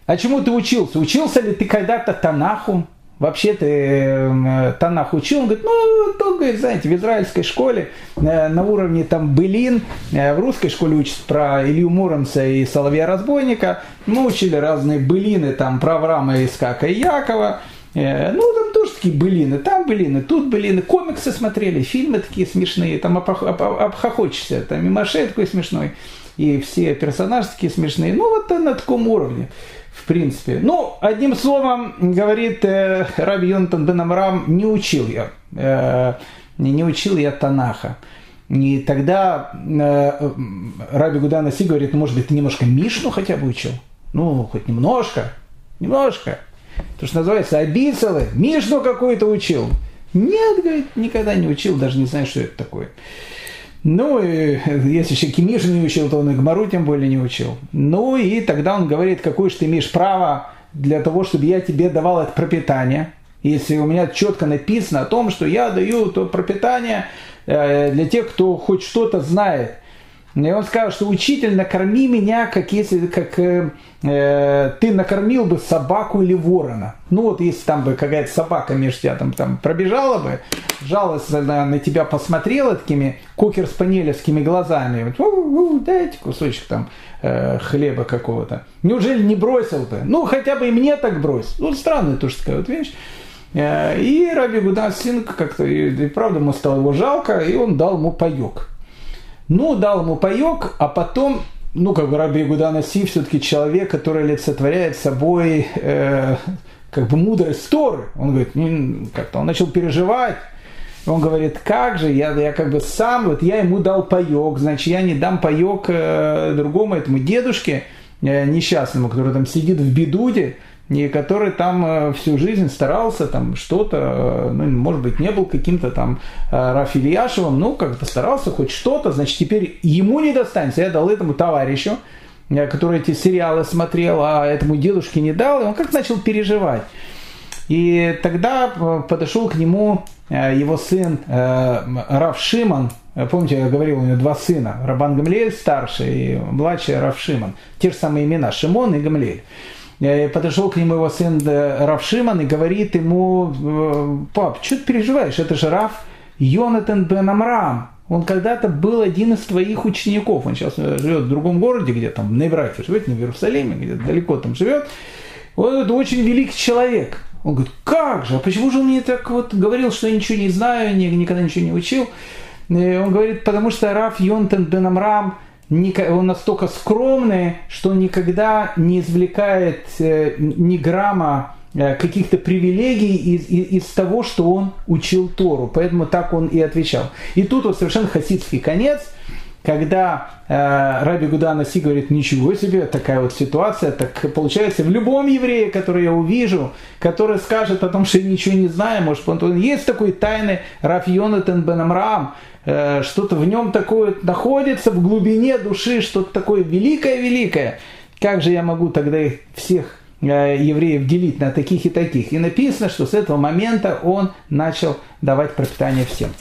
А чему ты учился? Учился ли ты когда-то Танаху? Вообще ты э, Танах учил? Он говорит, ну, только, знаете, в израильской школе э, на уровне там былин, э, в русской школе учат про Илью Муромца и Соловья Разбойника, мы учили разные былины там про Авраама, Искака и Якова, ну, там тоже такие былины, там былины, тут былины, комиксы смотрели, фильмы такие смешные, там обхохочешься, там и Маше такой смешной, и все персонажи такие смешные. Ну, вот на таком уровне, в принципе. Ну, одним словом, говорит э, Раби Йонтан бен Амрам, не учил я, э, не учил я Танаха. И тогда э, Раби Гуданаси говорит, ну, может быть, ты немножко Мишну хотя бы учил? Ну, хоть немножко, немножко. То, что называется Абицелы, Мишну какую-то учил. Нет, говорит, никогда не учил, даже не знаю, что это такое. Ну, и, если еще Кимишну не учил, то он и Гмару тем более не учил. Ну, и тогда он говорит, какое же ты имеешь право для того, чтобы я тебе давал это пропитание. Если у меня четко написано о том, что я даю то пропитание э, для тех, кто хоть что-то знает. И он сказал, что учитель, накорми меня, как если как э, э, ты накормил бы собаку или ворона. Ну вот если там бы какая-то собака между тебя там, там пробежала бы, жалостно на тебя посмотрела такими кокер-спаниелевскими глазами, вот, дайте кусочек там э, хлеба какого-то. Неужели не бросил бы? Ну хотя бы и мне так брось. Ну странная тоже такая вот вещь. Э, и Раби Гудасин как-то, и, и правда, ему стало его жалко, и он дал ему паек. Ну, дал ему паек, а потом, ну, как бы Раби Гудана Си все-таки человек, который олицетворяет собой э, как бы мудрость Торы. Он говорит, как-то он начал переживать. Он говорит, как же, я, я как бы сам, вот я ему дал паек, значит, я не дам паек э, другому этому дедушке э, несчастному, который там сидит в бедуде, и который там э, всю жизнь старался там что-то, э, ну, может быть, не был каким-то там э, Рафильяшевым, ну, как-то старался хоть что-то, значит, теперь ему не достанется. Я дал этому товарищу, который эти сериалы смотрел, а этому дедушке не дал, и он как начал переживать. И тогда подошел к нему его сын Рав Шиман, помните, я говорил, у него два сына, Рабан Гамлиэль старший и младший Рав Шиман, те же самые имена, Шимон и Гамлиэль подошел к нему его сын э, Раф Шиман и говорит ему, «Э, пап, что ты переживаешь, это же Раф Йонатан бен Амрам, он когда-то был один из твоих учеников, он сейчас э, живет в другом городе, где там на Ибрахе живет, не в Иерусалиме, где-то далеко там живет, он это очень великий человек. Он говорит, как же, а почему же он мне так вот говорил, что я ничего не знаю, никогда ничего не учил? И он говорит, потому что Раф Йонтен бен Амрам – он настолько скромный, что никогда не извлекает э, ни грамма э, каких-то привилегий из, из, из того, что он учил Тору. Поэтому так он и отвечал. И тут вот совершенно хасидский конец – когда э, Раби Гудана Си говорит, ничего себе, такая вот ситуация, так получается в любом еврее, который я увижу, который скажет о том, что я ничего не знаю, может, он, есть такой тайный Раф Йонатан бен Амрам, э, что-то в нем такое находится в глубине души, что-то такое великое-великое. Как же я могу тогда их всех э, евреев делить на таких и таких? И написано, что с этого момента он начал давать пропитание всем.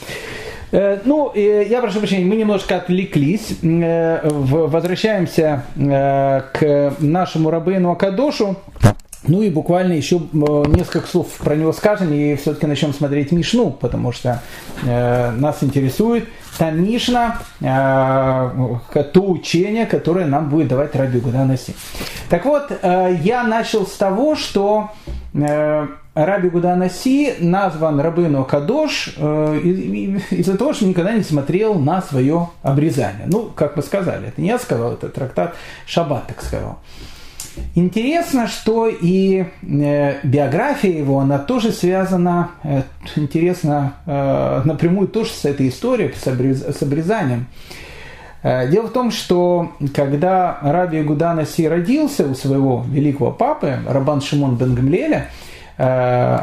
Э, ну, я прошу прощения, мы немножко отвлеклись. Э, возвращаемся э, к нашему Рабейну Акадошу. Ну и буквально еще несколько слов про него скажем и все-таки начнем смотреть Мишну, потому что э, нас интересует та Мишна, э, то учение, которое нам будет давать Раби Гуданаси. Так вот, э, я начал с того, что Раби Гуданаси назван Рабыну Кадош э, из-за того, что никогда не смотрел на свое обрезание. Ну, как мы сказали, это не я сказал, это трактат Шаббат так сказал. Интересно, что и э, биография его, она тоже связана, э, интересно, э, напрямую тоже с этой историей, с обрезанием. Э, дело в том, что когда Раби Гуданаси родился у своего великого папы, Рабан Шимон бен Гамлеля, Э,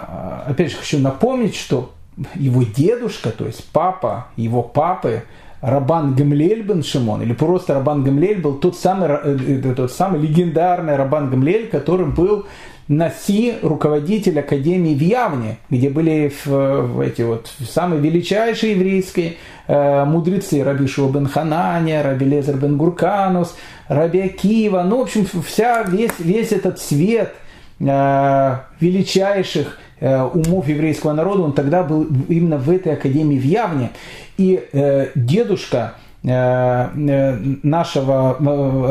опять же, хочу напомнить, что его дедушка, то есть папа его папы, Рабан Гамлель бен Шимон, или просто Рабан Гамлель был тот самый, э, тот самый легендарный Рабан Гамлель, которым был Наси, руководитель Академии в Явне, где были в, эти вот самые величайшие еврейские э, мудрецы, Раби Шуа бен Хананя, Раби Лезер бен Гурканус, Раби Акива, ну, в общем, вся, весь, весь этот свет – Э, величайших э, умов еврейского народа, он тогда был именно в этой академии в Явне. И э, дедушка нашего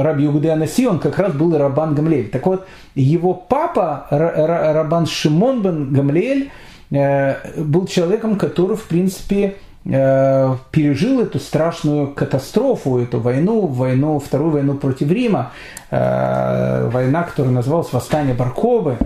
Раби Югуды Анаси, он как раз был Рабан Гамлель. Так вот, его папа, Рабан Шимон бен Гамлель, был человеком, который, в принципе, Э, пережил эту страшную катастрофу, эту войну, войну, вторую войну против Рима, э, война, которая называлась «Восстание Баркобы».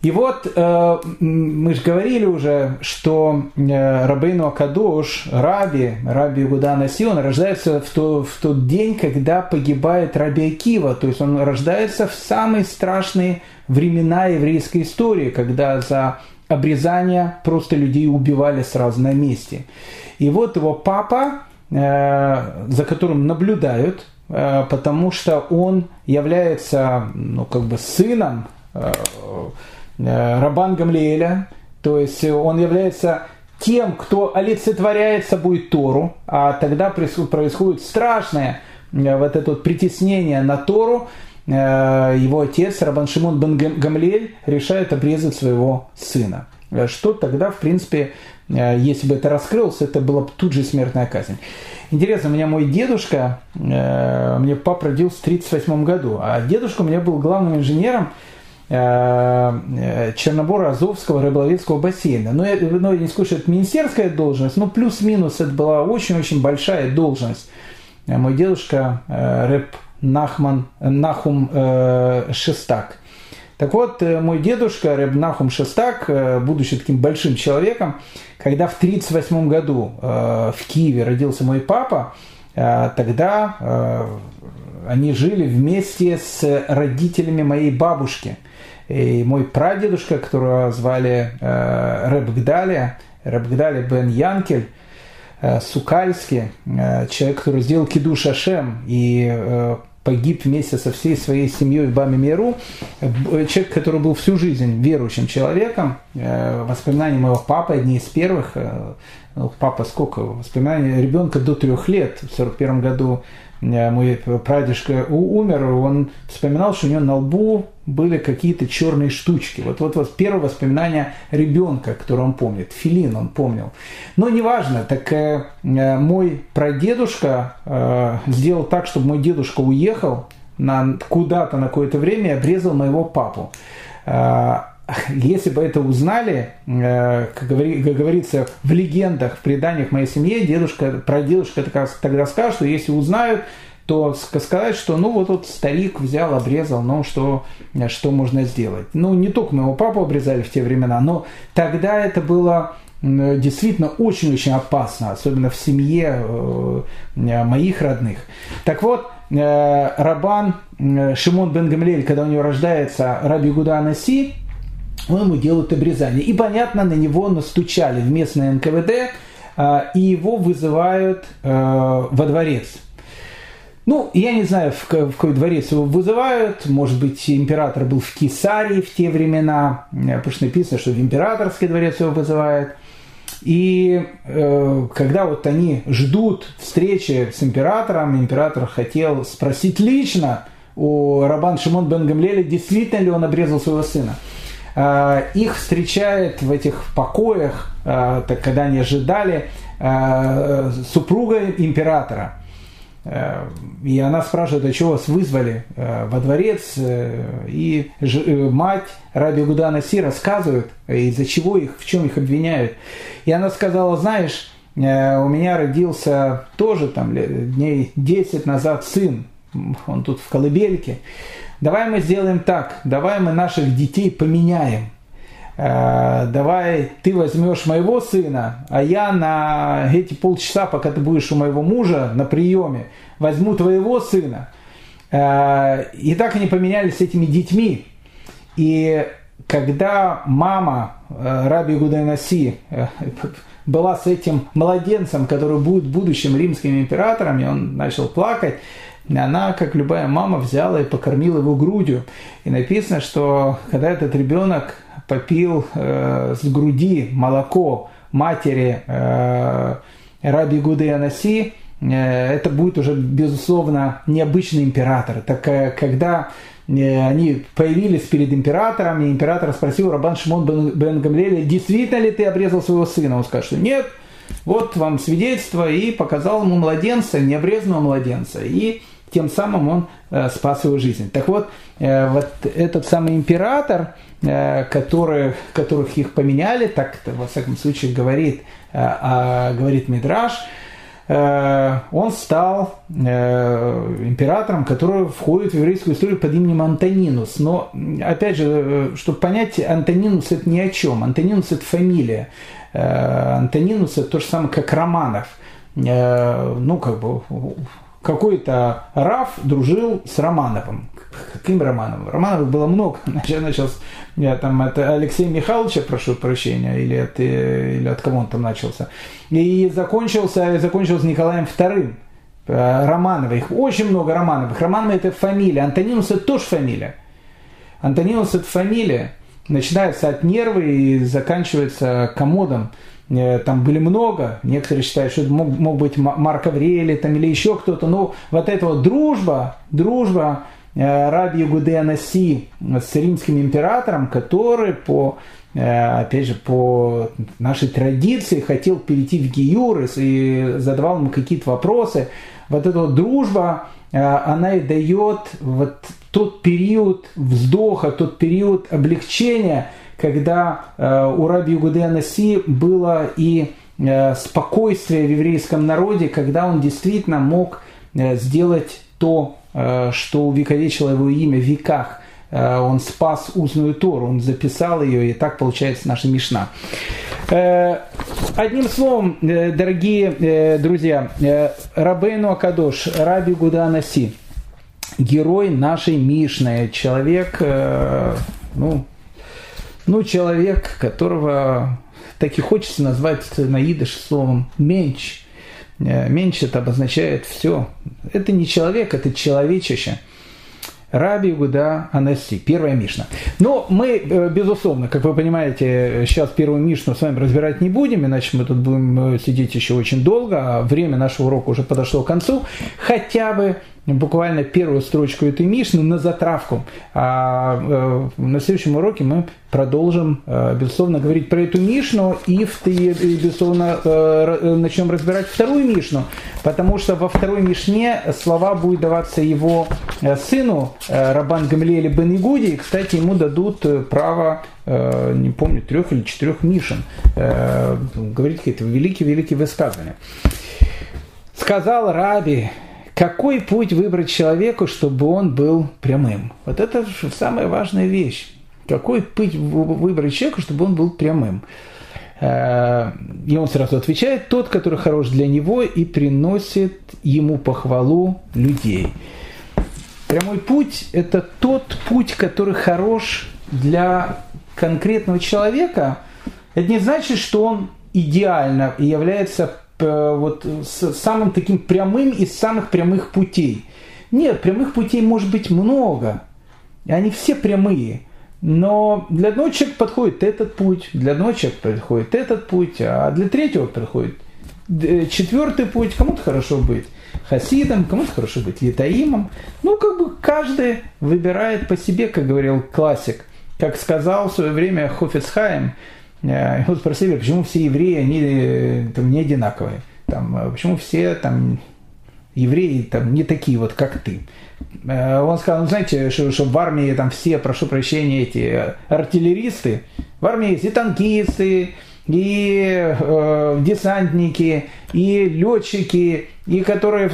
И вот э, мы же говорили уже, что Рабейну Акадош, Раби, Раби Гудана Сион, рождается в, то, в тот день, когда погибает Раби Акива. То есть он рождается в самые страшные времена еврейской истории, когда за обрезания, просто людей убивали сразу на месте. И вот его папа, э, за которым наблюдают, э, потому что он является ну, как бы сыном э, Рабан Гамлиэля, то есть он является тем, кто олицетворяет собой Тору, а тогда происходит страшное вот это вот притеснение на Тору, его отец Рабан Шимон бен Гамлель решает обрезать своего сына. Что тогда, в принципе, если бы это раскрылось, это была бы тут же смертная казнь. Интересно, у меня мой дедушка, мне папа родился в 1938 году, а дедушка у меня был главным инженером Чернобора Азовского рыболовецкого бассейна. Но, я, но я не скажу, что это министерская должность, но плюс-минус это была очень-очень большая должность. Мой дедушка рэп Нахман, Нахум э, Шестак. Так вот, э, мой дедушка Рэб Нахум Шестак, э, будучи таким большим человеком, когда в 1938 году э, в Киеве родился мой папа, э, тогда э, они жили вместе с родителями моей бабушки. И мой прадедушка, которого звали э, Рэб Гдалия, Рэб Гдалия бен Янкель, э, Сукальский, э, человек, который сделал Киду Шашем и э, погиб вместе со всей своей семьей в Баме Миру. Человек, который был всю жизнь верующим человеком. Э, воспоминания моего папы, одни из первых. Э, ну, папа сколько? Воспоминания ребенка до трех лет. В 41 году Э, мой прадедушка умер, он вспоминал, что у него на лбу были какие-то черные штучки. Вот, вот, вот первое воспоминание ребенка, которое он помнит. Филин он помнил. Но неважно, так э, э, мой прадедушка э, сделал так, чтобы мой дедушка уехал на, куда-то на какое-то время и обрезал моего папу. Э, если бы это узнали, э, как говорится в легендах, в преданиях моей семьи, дедушка, прадедушка тогда скажет, что если узнают, то сказать, что ну вот тут старик взял, обрезал, ну что, что можно сделать. Ну не только моего папу обрезали в те времена, но тогда это было действительно очень-очень опасно, особенно в семье э, моих родных. Так вот, э, Рабан Шимон бен Гамлель, когда у него рождается Раби Гуда Анаси, он ему делают обрезание. И, понятно, на него настучали в местное НКВД, а, и его вызывают а, во дворец. Ну, я не знаю, в какой дворец его вызывают. Может быть, император был в Кесарии в те времена, потому что написано, что в императорский дворец его вызывают. И э, когда вот они ждут встречи с императором, император хотел спросить лично у Рабан Шимон бен Гамлеля, действительно ли он обрезал своего сына. Э, их встречает в этих покоях, э, так, когда они ожидали, э, супруга императора. И она спрашивает, а чего вас вызвали во дворец? И мать Раби Гудана Си рассказывает, из-за чего их, в чем их обвиняют. И она сказала, знаешь, у меня родился тоже там дней 10 назад сын, он тут в колыбельке. Давай мы сделаем так, давай мы наших детей поменяем. Э, давай ты возьмешь моего сына, а я на эти полчаса, пока ты будешь у моего мужа на приеме, возьму твоего сына. Э, и так они поменялись этими детьми. И когда мама э, Раби Гудайнаси была с этим младенцем, который будет будущим римским императором, и он начал плакать, она, как любая мама, взяла и покормила его грудью. И написано, что когда этот ребенок попил э, с груди молоко матери э, Раби Гуды Анаси, э, это будет уже, безусловно, необычный император. Так э, когда э, они появились перед императором, и император спросил Рабан Шимон бен, бен Гамлеля, действительно ли ты обрезал своего сына? Он сказал, что нет, вот вам свидетельство, и показал ему младенца, необрезанного младенца. И тем самым он э, спас его жизнь. Так вот, э, вот этот самый император, э, который, которых их поменяли, так во всяком случае говорит, а, говорит Мидраш, он стал императором, который входит в еврейскую историю под именем Антонинус. Но, опять же, чтобы понять, Антонинус это ни о чем. Антонинус это фамилия. Антонинус это то же самое, как Романов. Ну, как бы какой-то Раф дружил с Романовым. Каким Романовым? Романовых было много. Я начал, я там от Алексея Михайловича прошу прощения, или от, э, или от кого он там начался. И закончился, закончился Николаем II. Э, Романовых. Очень много Романовых. Романовы это фамилия. Антонинус это тоже фамилия. Антонинус это фамилия. начинается от нервы и заканчивается комодом. Э, там были много, некоторые считают, что это мог, мог быть Марк Аврелий там, или еще кто-то, но вот эта вот дружба, дружба э, Раби Гуде Анаси с римским императором, который по э, опять же, по нашей традиции хотел перейти в Гиюр и задавал ему какие-то вопросы. Вот эта вот дружба, она и дает вот тот период вздоха, тот период облегчения, когда э, у Раби Югуде Анаси было и э, спокойствие в еврейском народе, когда он действительно мог э, сделать то, что увековечило его имя в веках. Он спас узную Тору, он записал ее, и так получается наша Мишна. Одним словом, дорогие друзья, Рабейну Акадош, Раби Гуданаси, герой нашей Мишны, человек, ну, ну, человек, которого так и хочется назвать на словом «менч». Э, «Менч» это обозначает все. Это не человек, это человечище. Раби Гуда Анаси, первая Мишна. Но мы, э, безусловно, как вы понимаете, сейчас первую Мишну с вами разбирать не будем, иначе мы тут будем э, сидеть еще очень долго, а время нашего урока уже подошло к концу. Хотя бы буквально первую строчку этой Мишны на затравку. А э, на следующем уроке мы продолжим, э, безусловно, говорить про эту Мишну и, безусловно, э, начнем разбирать вторую Мишну, потому что во второй Мишне слова будут даваться его сыну Рабан Гамлиэле Бен Игуди, и, кстати, ему дадут право не помню, трех или четырех Мишин, говорить какие-то великие-великие высказывания. Сказал Раби, какой путь выбрать человеку, чтобы он был прямым? Вот это самая важная вещь. Какой путь выбрать человеку, чтобы он был прямым? Э, и он сразу отвечает, тот, который хорош для него и приносит ему похвалу людей. Прямой путь – это тот путь, который хорош для конкретного человека. Это не значит, что он идеально является вот с самым таким прямым из самых прямых путей. Нет, прямых путей может быть много. И они все прямые. Но для одного человека подходит этот путь, для одного человека подходит этот путь, а для третьего подходит э, четвертый путь. Кому-то хорошо быть хасидом, кому-то хорошо быть литаимом. Ну, как бы каждый выбирает по себе, как говорил классик. Как сказал в свое время Хофицхайм, Э, его спросили, почему все евреи, они э, там, не одинаковые. Там, э, почему все там, евреи там, не такие вот, как ты. Он сказал, ну знаете, что, что в армии там все, прошу прощения, эти артиллеристы, в армии есть и танкисты, и э, десантники, и летчики, и которые,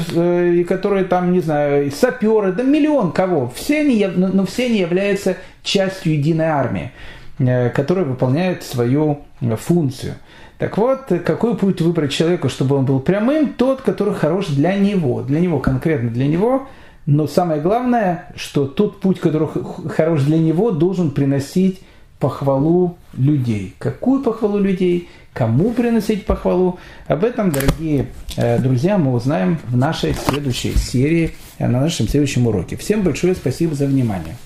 и которые там, не знаю, саперы, да миллион кого. Все они, но все они являются частью единой армии. Э, которые выполняют свою э, функцию. Так вот, какой путь выбрать человеку, чтобы он был прямым? Тот, который хорош для него, для него, конкретно для него. Но самое главное, что тот путь, который хорош для него, должен приносить похвалу людей. Какую похвалу людей? Кому приносить похвалу? Об этом, дорогие э, друзья, мы узнаем в нашей следующей серии, на нашем следующем уроке. Всем большое спасибо за внимание.